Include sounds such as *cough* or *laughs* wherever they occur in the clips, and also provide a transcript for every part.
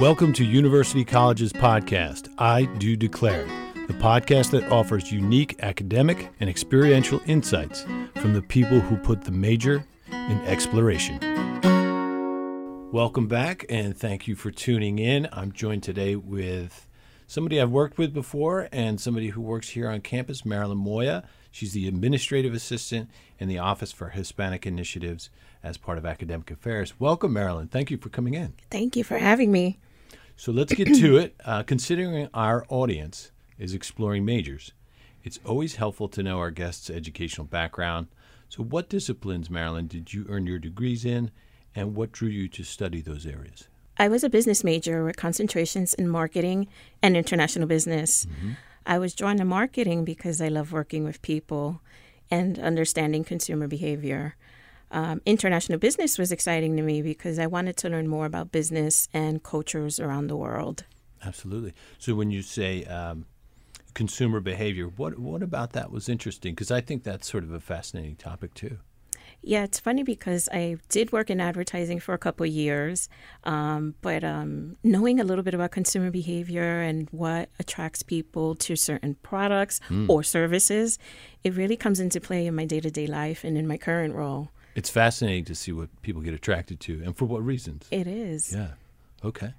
Welcome to University College's podcast, I Do Declare, the podcast that offers unique academic and experiential insights from the people who put the major in exploration. Welcome back, and thank you for tuning in. I'm joined today with somebody I've worked with before and somebody who works here on campus, Marilyn Moya. She's the administrative assistant in the Office for Hispanic Initiatives as part of Academic Affairs. Welcome, Marilyn. Thank you for coming in. Thank you for having me. So let's get to it. Uh, considering our audience is exploring majors, it's always helpful to know our guests' educational background. So, what disciplines, Marilyn, did you earn your degrees in, and what drew you to study those areas? I was a business major with concentrations in marketing and international business. Mm-hmm. I was drawn to marketing because I love working with people and understanding consumer behavior. Um, international business was exciting to me because I wanted to learn more about business and cultures around the world. Absolutely. So, when you say um, consumer behavior, what what about that was interesting? Because I think that's sort of a fascinating topic too. Yeah, it's funny because I did work in advertising for a couple of years, um, but um, knowing a little bit about consumer behavior and what attracts people to certain products or services, it really comes into play in my day to day life and in my current role. It's fascinating to see what people get attracted to and for what reasons. It is. Yeah. Okay.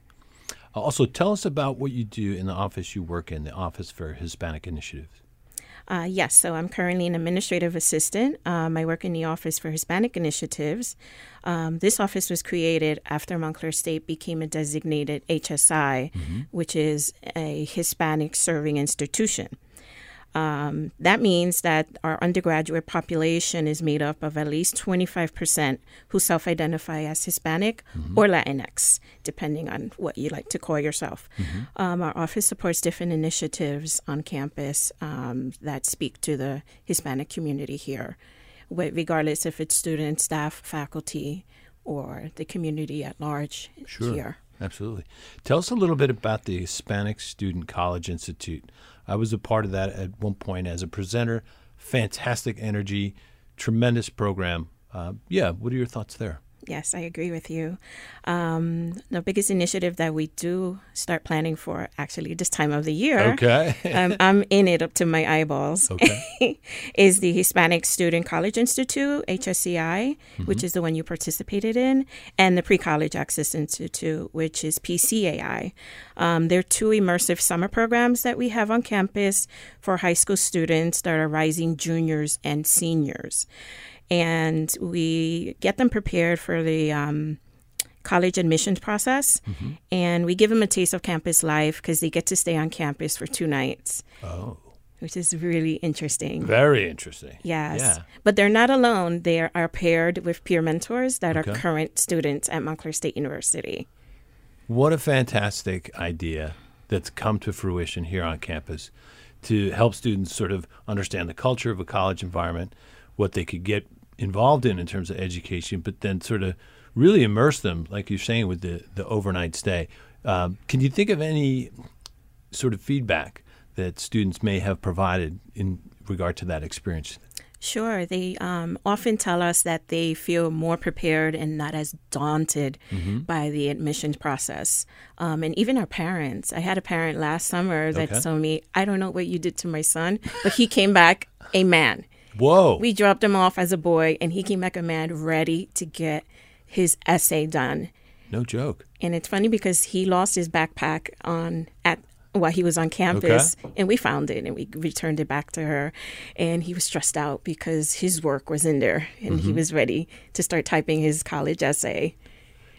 Uh, Also, tell us about what you do in the office you work in, the Office for Hispanic Initiatives. Uh, yes, so I'm currently an administrative assistant. Um, I work in the Office for Hispanic Initiatives. Um, this office was created after Montclair State became a designated HSI, which is a Hispanic serving institution. Um, that means that our undergraduate population is made up of at least 25% who self identify as Hispanic or Latinx, depending on what you like to call yourself. Um, our office supports different initiatives on campus um, that speak to the Hispanic community here, regardless if it's students, staff, faculty, or the community at large here. Absolutely. Tell us a little bit about the Hispanic Student College Institute. I was a part of that at one point as a presenter. Fantastic energy, tremendous program. Uh, yeah, what are your thoughts there? Yes, I agree with you. Um, the biggest initiative that we do start planning for actually this time of the year. Okay. um, *laughs* I'm in it up to my eyeballs. Okay. *laughs* is the Hispanic Student College Institute, HSCI, which is the one you participated in, and the Pre College Access Institute, which is PCAI. Um, they're two immersive summer programs that we have on campus for high school students that are rising juniors and seniors. And we get them prepared for the um, college admissions process, and we give them a taste of campus life because they get to stay on campus for two nights oh, which is really interesting. very interesting. Yes. Yeah. But they're not alone. They are paired with peer mentors that Okay. are current students at Montclair State University. What a fantastic idea that's come to fruition here on campus to help students sort of understand the culture of a college environment, what they could get involved in in terms of education, but then sort of really immerse them, like you're saying, with the, the overnight stay. Um, can you think of any sort of feedback that students may have provided in regard to that experience? Sure. They um, often tell us that they feel more prepared and not as daunted by the admissions process. Um, and even our parents. I had a parent last summer that Okay. told me, I don't know what you did to my son, but he came back a man. Whoa. We dropped him off as a boy, and he came back a man ready to get his essay done. no joke. And it's funny because he lost his backpack on at while he was on campus, and we found it and we returned it back to her. And he was stressed out because his work was in there, and he was ready to start typing his college essay.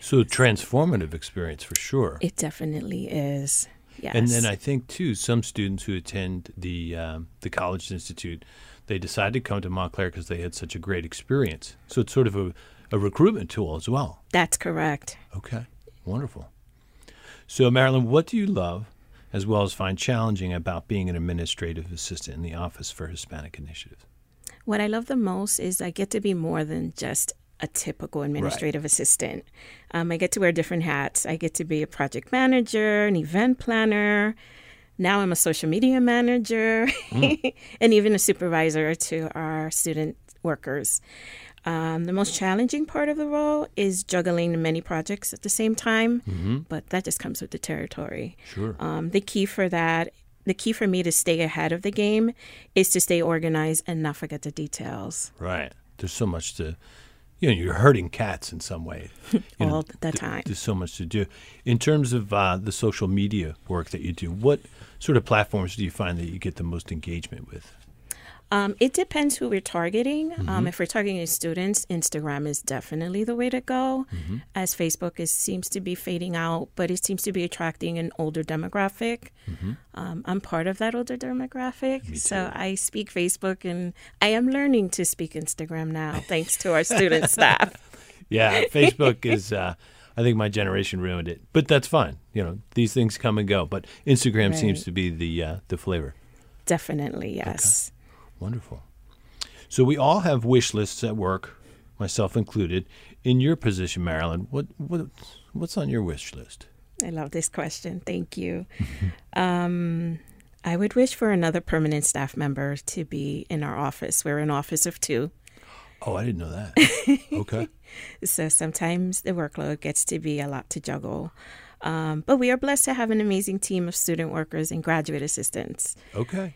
So transformative experience for sure. It definitely is. Yes. And then I think too, some students who attend the um, the College Institute, they decide to come to Montclair because they had such a great experience. So it's sort of a, a recruitment tool as well. That's correct. Okay, wonderful. So Marilyn, what do you love, as well as find challenging about being an administrative assistant in the Office for Hispanic Initiatives? What I love the most is I get to be more than just a typical administrative assistant. Um, I get to wear different hats. I get to be a project manager, an event planner. Now I'm a social media manager, *laughs* and even a supervisor to our student workers. Um, the most challenging part of the role is juggling many projects at the same time, Mm-hmm. but that just comes with the territory. Sure. Um, the key for that, the key for me to stay ahead of the game is to stay organized and not forget the details Right. There's so much to, you know, you're hurting cats in some way. *laughs* You know, all the th- time. There's so much to do. In terms of uh, the social media work that you do, what sort of platforms do you find that you get the most engagement with? Um, it depends who we're targeting. Mm-hmm. Um, if we're targeting students, Instagram is definitely the way to go, Mm-hmm. as Facebook is seems to be fading out, but it seems to be attracting an older demographic. Mm-hmm. Um, I'm part of that older demographic, so I speak Facebook, and I am learning to speak Instagram now, *laughs* thanks to our student staff. *laughs* Yeah, Facebook is. Uh, I think my generation ruined it, but that's fine. You know, these things come and go. But Instagram seems to be the uh, the flavor. Definitely, yes. Wonderful. So we all have wish lists at work, myself included. In your position, Marilyn, what what what's on your wish list? I love this question. Thank you. *laughs* um, I would wish for another permanent staff member to be in our office. We're an office of two. Oh, I didn't know that. *laughs* okay. So sometimes the workload gets to be a lot to juggle. Um, but we are blessed to have an amazing team of student workers and graduate assistants. Okay.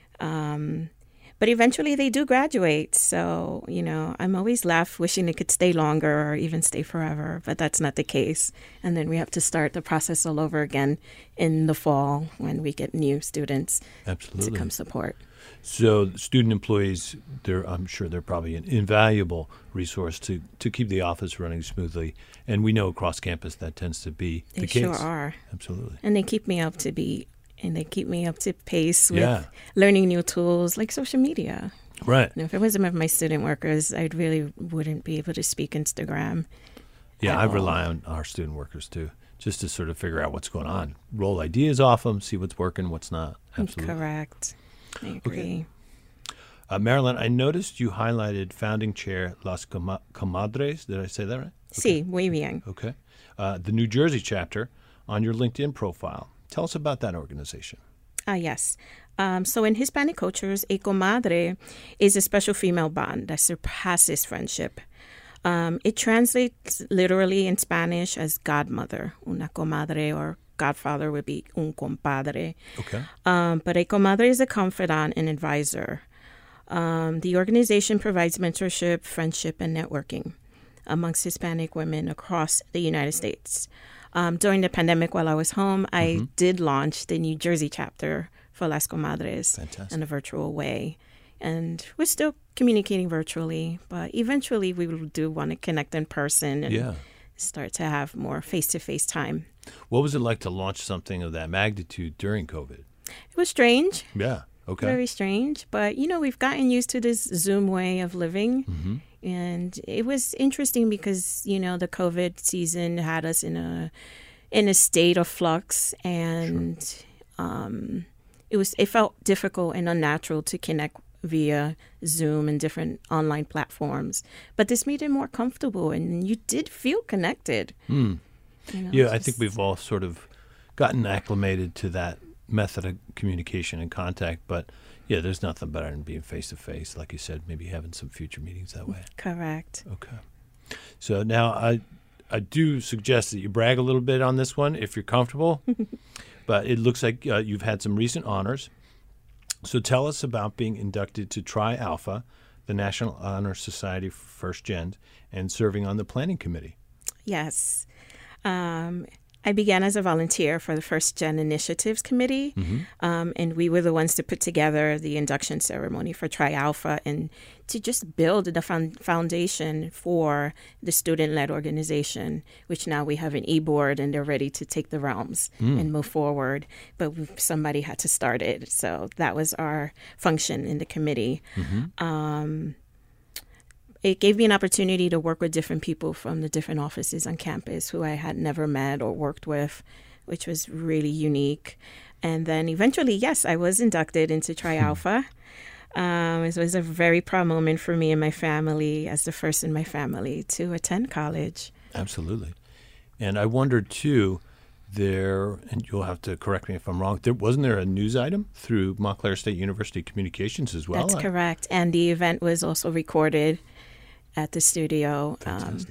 But eventually they do graduate. So, you know, I'm always left wishing they could stay longer or even stay forever, but that's not the case. And then we have to start the process all over again in the fall when we get new students to come support. So student employees, they're I'm sure they're probably an invaluable resource to, to keep the office running smoothly. And we know across campus that tends to be They the case. They sure are. Absolutely. And they keep me up to be and they keep me up to pace with Yeah. learning new tools like social media. Right. You know, if it wasn't for my student workers, I really wouldn't be able to speak Instagram. Yeah, I all. rely on our student workers too, just to sort of figure out what's going on, roll ideas off them, see what's working, what's not. Absolutely. Correct. I agree. Uh, Marilyn, I noticed you highlighted founding chair Las Coma- Comadres. Did I say that right? Sí, muy bien. Okay. Uh, the New Jersey chapter on your LinkedIn profile. Tell us about that organization. Ah, yes. Um, so in Hispanic cultures, a comadre is a special female bond that surpasses friendship. Um, it translates literally in Spanish as godmother. Una comadre or godfather would be un compadre. Okay. Um, but a comadre is a confidant and advisor. Um, the organization provides mentorship, friendship, and networking amongst Hispanic women across the United States. Um, during the pandemic, while I was home, I did launch the New Jersey chapter for Las Comadres Fantastic. in a virtual way. And we're still communicating virtually, but eventually we will do want to connect in person and Yeah. start to have more face to face time. What was it like to launch something of that magnitude during COVID? It was strange. Yeah. Okay. Very strange, but you know, we've gotten used to this Zoom way of living. Mm-hmm. And it was interesting because, you know, the COVID season had us in a in a state of flux and um it was it felt difficult and unnatural to connect via Zoom and different online platforms. But this made it more comfortable and you did feel connected. you know. Yeah, I think we've all sort of gotten acclimated to that method of communication and contact. But yeah, there's nothing better than being face to face, like you said. Maybe having some future meetings that way. correct. Okay. So now I I do suggest that you brag a little bit on this one if you're comfortable. *laughs* but it looks like uh, you've had some recent honors. So tell us about being inducted to Tri Alpha, the National Honor Society First Gen, and serving on the planning committee. Yes. Um, I began as a volunteer for the First Gen Initiatives Committee, mm-hmm. um, and we were the ones to put together the induction ceremony for Tri Alpha and to just build the foundation for the student led organization, which now we have an e board and they're ready to take the realms mm. and move forward. But somebody had to start it. So that was our function in the committee mm-hmm. um, it gave me an opportunity to work with different people from the different offices on campus who I had never met or worked with, which was really unique. And then eventually, yes, I was inducted into Tri Alpha. Um, it was a very proud moment for me and my family, as the first in my family to attend college. Absolutely. And I wondered too, there, and you'll have to correct me if I'm wrong, there wasn't there a news item through Montclair State University Communications as well? That's correct. And the event was also recorded at the studio. Um,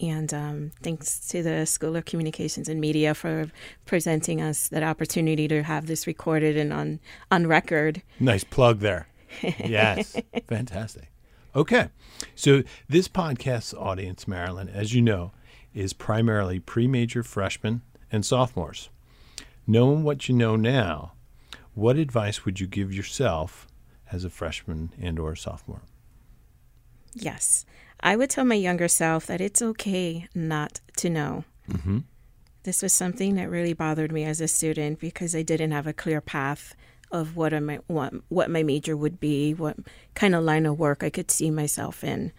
and um, thanks to the School of Communications and Media for presenting us that opportunity to have this recorded and on, on record. Nice plug there. *laughs* Yes. Fantastic. Okay. So this podcast's audience, Marilyn, as you know, is primarily pre-major freshmen and sophomores. Knowing what you know now, what advice would you give yourself as a freshman and or sophomore? Yes. I would tell my younger self that it's okay not to know. Mm-hmm. This was something that really bothered me as a student because I didn't have a clear path of what my what, what my major would be, what kind of line of work I could see myself in.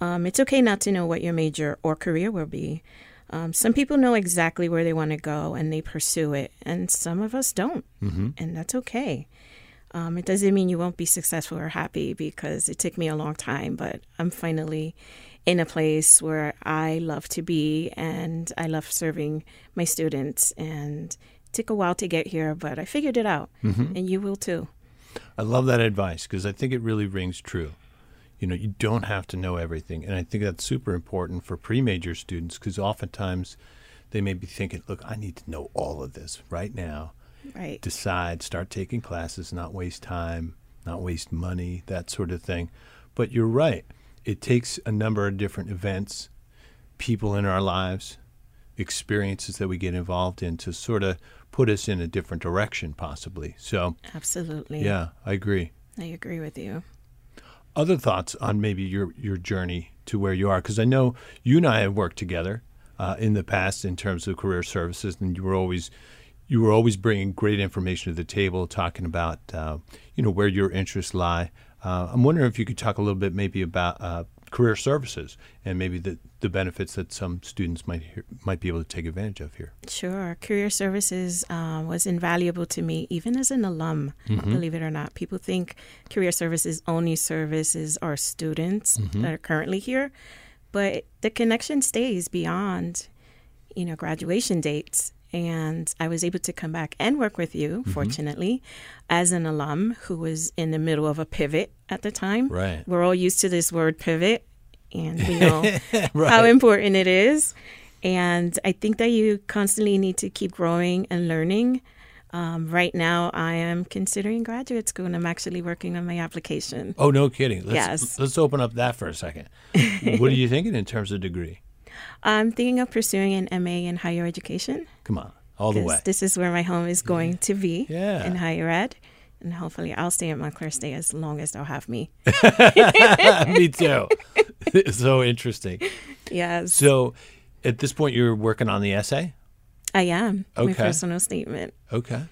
Um, it's okay not to know what your major or career will be. Um, some people know exactly where they want to go and they pursue it, and some of us don't, Mm-hmm. and that's okay. Um, it doesn't mean you won't be successful or happy because it took me a long time, but I'm finally in a place where I love to be and I love serving my students. And it took a while to get here, but I figured it out, and you will too. I love that advice because I think it really rings true. You know, you don't have to know everything. And I think that's super important for pre major students because oftentimes they may be thinking, look, I need to know all of this right now. Right. Decide, start taking classes, not waste time, not waste money, that sort of thing. But you're right. It takes a number of different events, people in our lives, experiences that we get involved in to sort of put us in a different direction, possibly. So, Absolutely. yeah, I agree. I agree with you. other thoughts on maybe your your journey to where you are because I know you and I have worked together uh, in the past in terms of career services, and you were always you were always bringing great information to the table, talking about uh, you know where your interests lie. Uh, I'm wondering if you could talk a little bit maybe about uh, career services and maybe the the benefits that some students might hear, might be able to take advantage of here. Sure. Career services um, was invaluable to me, even as an alum, believe it or not. People think career services only services our students that are currently here, but the connection stays beyond, you know, graduation dates. And I was able to come back and work with you, fortunately, as an alum who was in the middle of a pivot at the time. Right. We're all used to this word pivot, and we know *laughs* how important it is. And I think that you constantly need to keep growing and learning. Um, right now, I am considering graduate school, and I'm actually working on my application. Oh, no kidding. Let's, Yes. Let's open up that for a second. *laughs* what are you thinking in terms of degree? I'm thinking of pursuing an MA in higher education. Come on, all the way. This is where my home is going to be Yeah. in higher ed. And hopefully, I'll stay at Montclair State as long as they'll have me. *laughs* Me too. *laughs* so interesting. Yes, So, at this point, you're working on the essay. I am. Okay. My personal statement. Okay.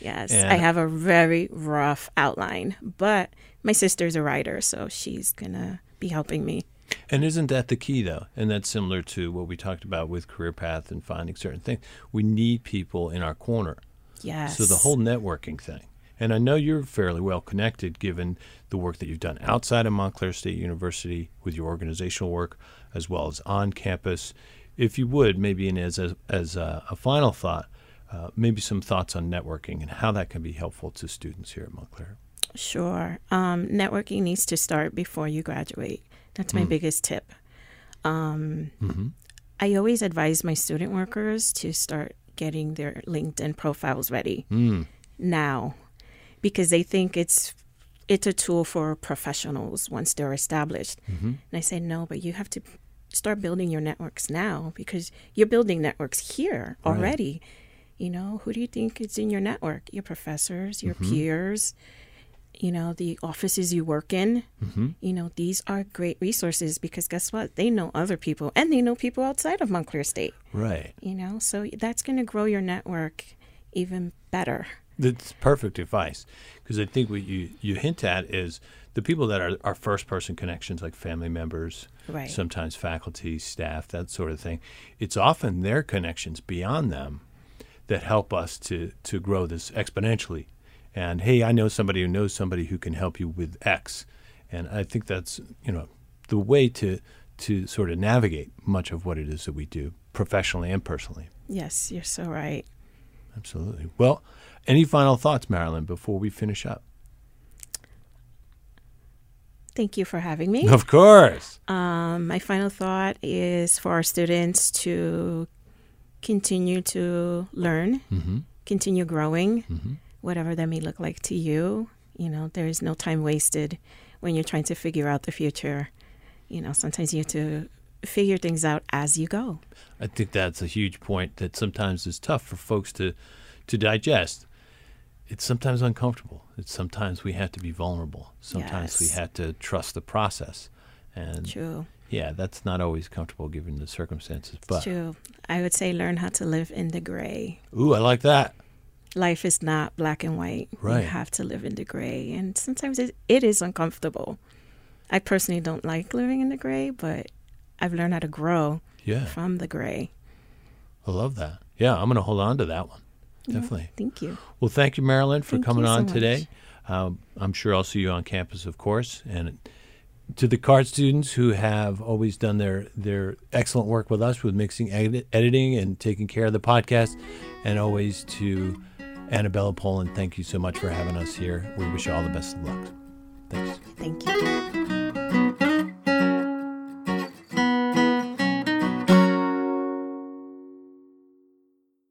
Yes, And- I have a very rough outline, but my sister's a writer, so she's gonna be helping me. And isn't that the key, though? And that's similar to what we talked about with career path and finding certain things. We need people in our corner. Yes. So the whole networking thing. And I know you're fairly well connected given the work that you've done outside of Montclair State University with your organizational work as well as on campus. If you would, maybe in as a, as a, a final thought, uh, maybe some thoughts on networking and how that can be helpful to students here at Montclair. Sure. Um, networking needs to start before you graduate. That's my mm. biggest tip. Um, mm-hmm. I always advise my student workers to start getting their LinkedIn profiles ready mm. now because they think it's it's a tool for professionals once they're established. Mm-hmm. And I say no, but you have to start building your networks now because you're building networks here Right. already. You know, who do you think is in your network? Your professors, your mm-hmm. peers, you know, the offices you work in. Mm-hmm. You know, these are great resources because guess what? They know other people and they know people outside of Montclair State, Right. you know, so that's going to grow your network even better. That's perfect advice because I think what you, you hint at is the people that are, are first person connections, like family members, Right. sometimes faculty, staff, that sort of thing. It's often their connections beyond them that help us to, to grow this exponentially. And hey, I know somebody who knows somebody who can help you with X. And I think that's, you know, the way to to sort of navigate much of what it is that we do professionally and personally. Yes, you're so right. Absolutely. Well, any final thoughts, Marilyn, before we finish up? Thank you for having me. Of course. Um, my final thought is for our students to continue to learn, Mm-hmm. continue growing, Mm-hmm. Whatever that may look like to you. You know, there is no time wasted when you're trying to figure out the future. You know, sometimes you have to figure things out as you go. I think that's a huge point that sometimes is tough for folks to to digest. It's sometimes uncomfortable. It's sometimes we have to be vulnerable. Sometimes we have to trust the process. And True. yeah, that's not always comfortable given the circumstances. But True. I would say learn how to live in the gray. ooh, I like that. Life is not black and white. Right. You have to live in the gray. And sometimes it, it is uncomfortable. I personally don't like living in the gray, but I've learned how to grow Yeah, from the gray. I love that. Yeah, I'm going to hold on to that one. Definitely. Thank you. Well, thank you, Marilyn, for Thank coming so on today. Um, I'm sure I'll see you on campus, of course. And to the CART students who have always done their, their excellent work with us with mixing, edit, editing, and taking care of the podcast, and always to Annabella Poland, thank you so much for having us here. We wish you all the best of luck. Thanks. Thank you.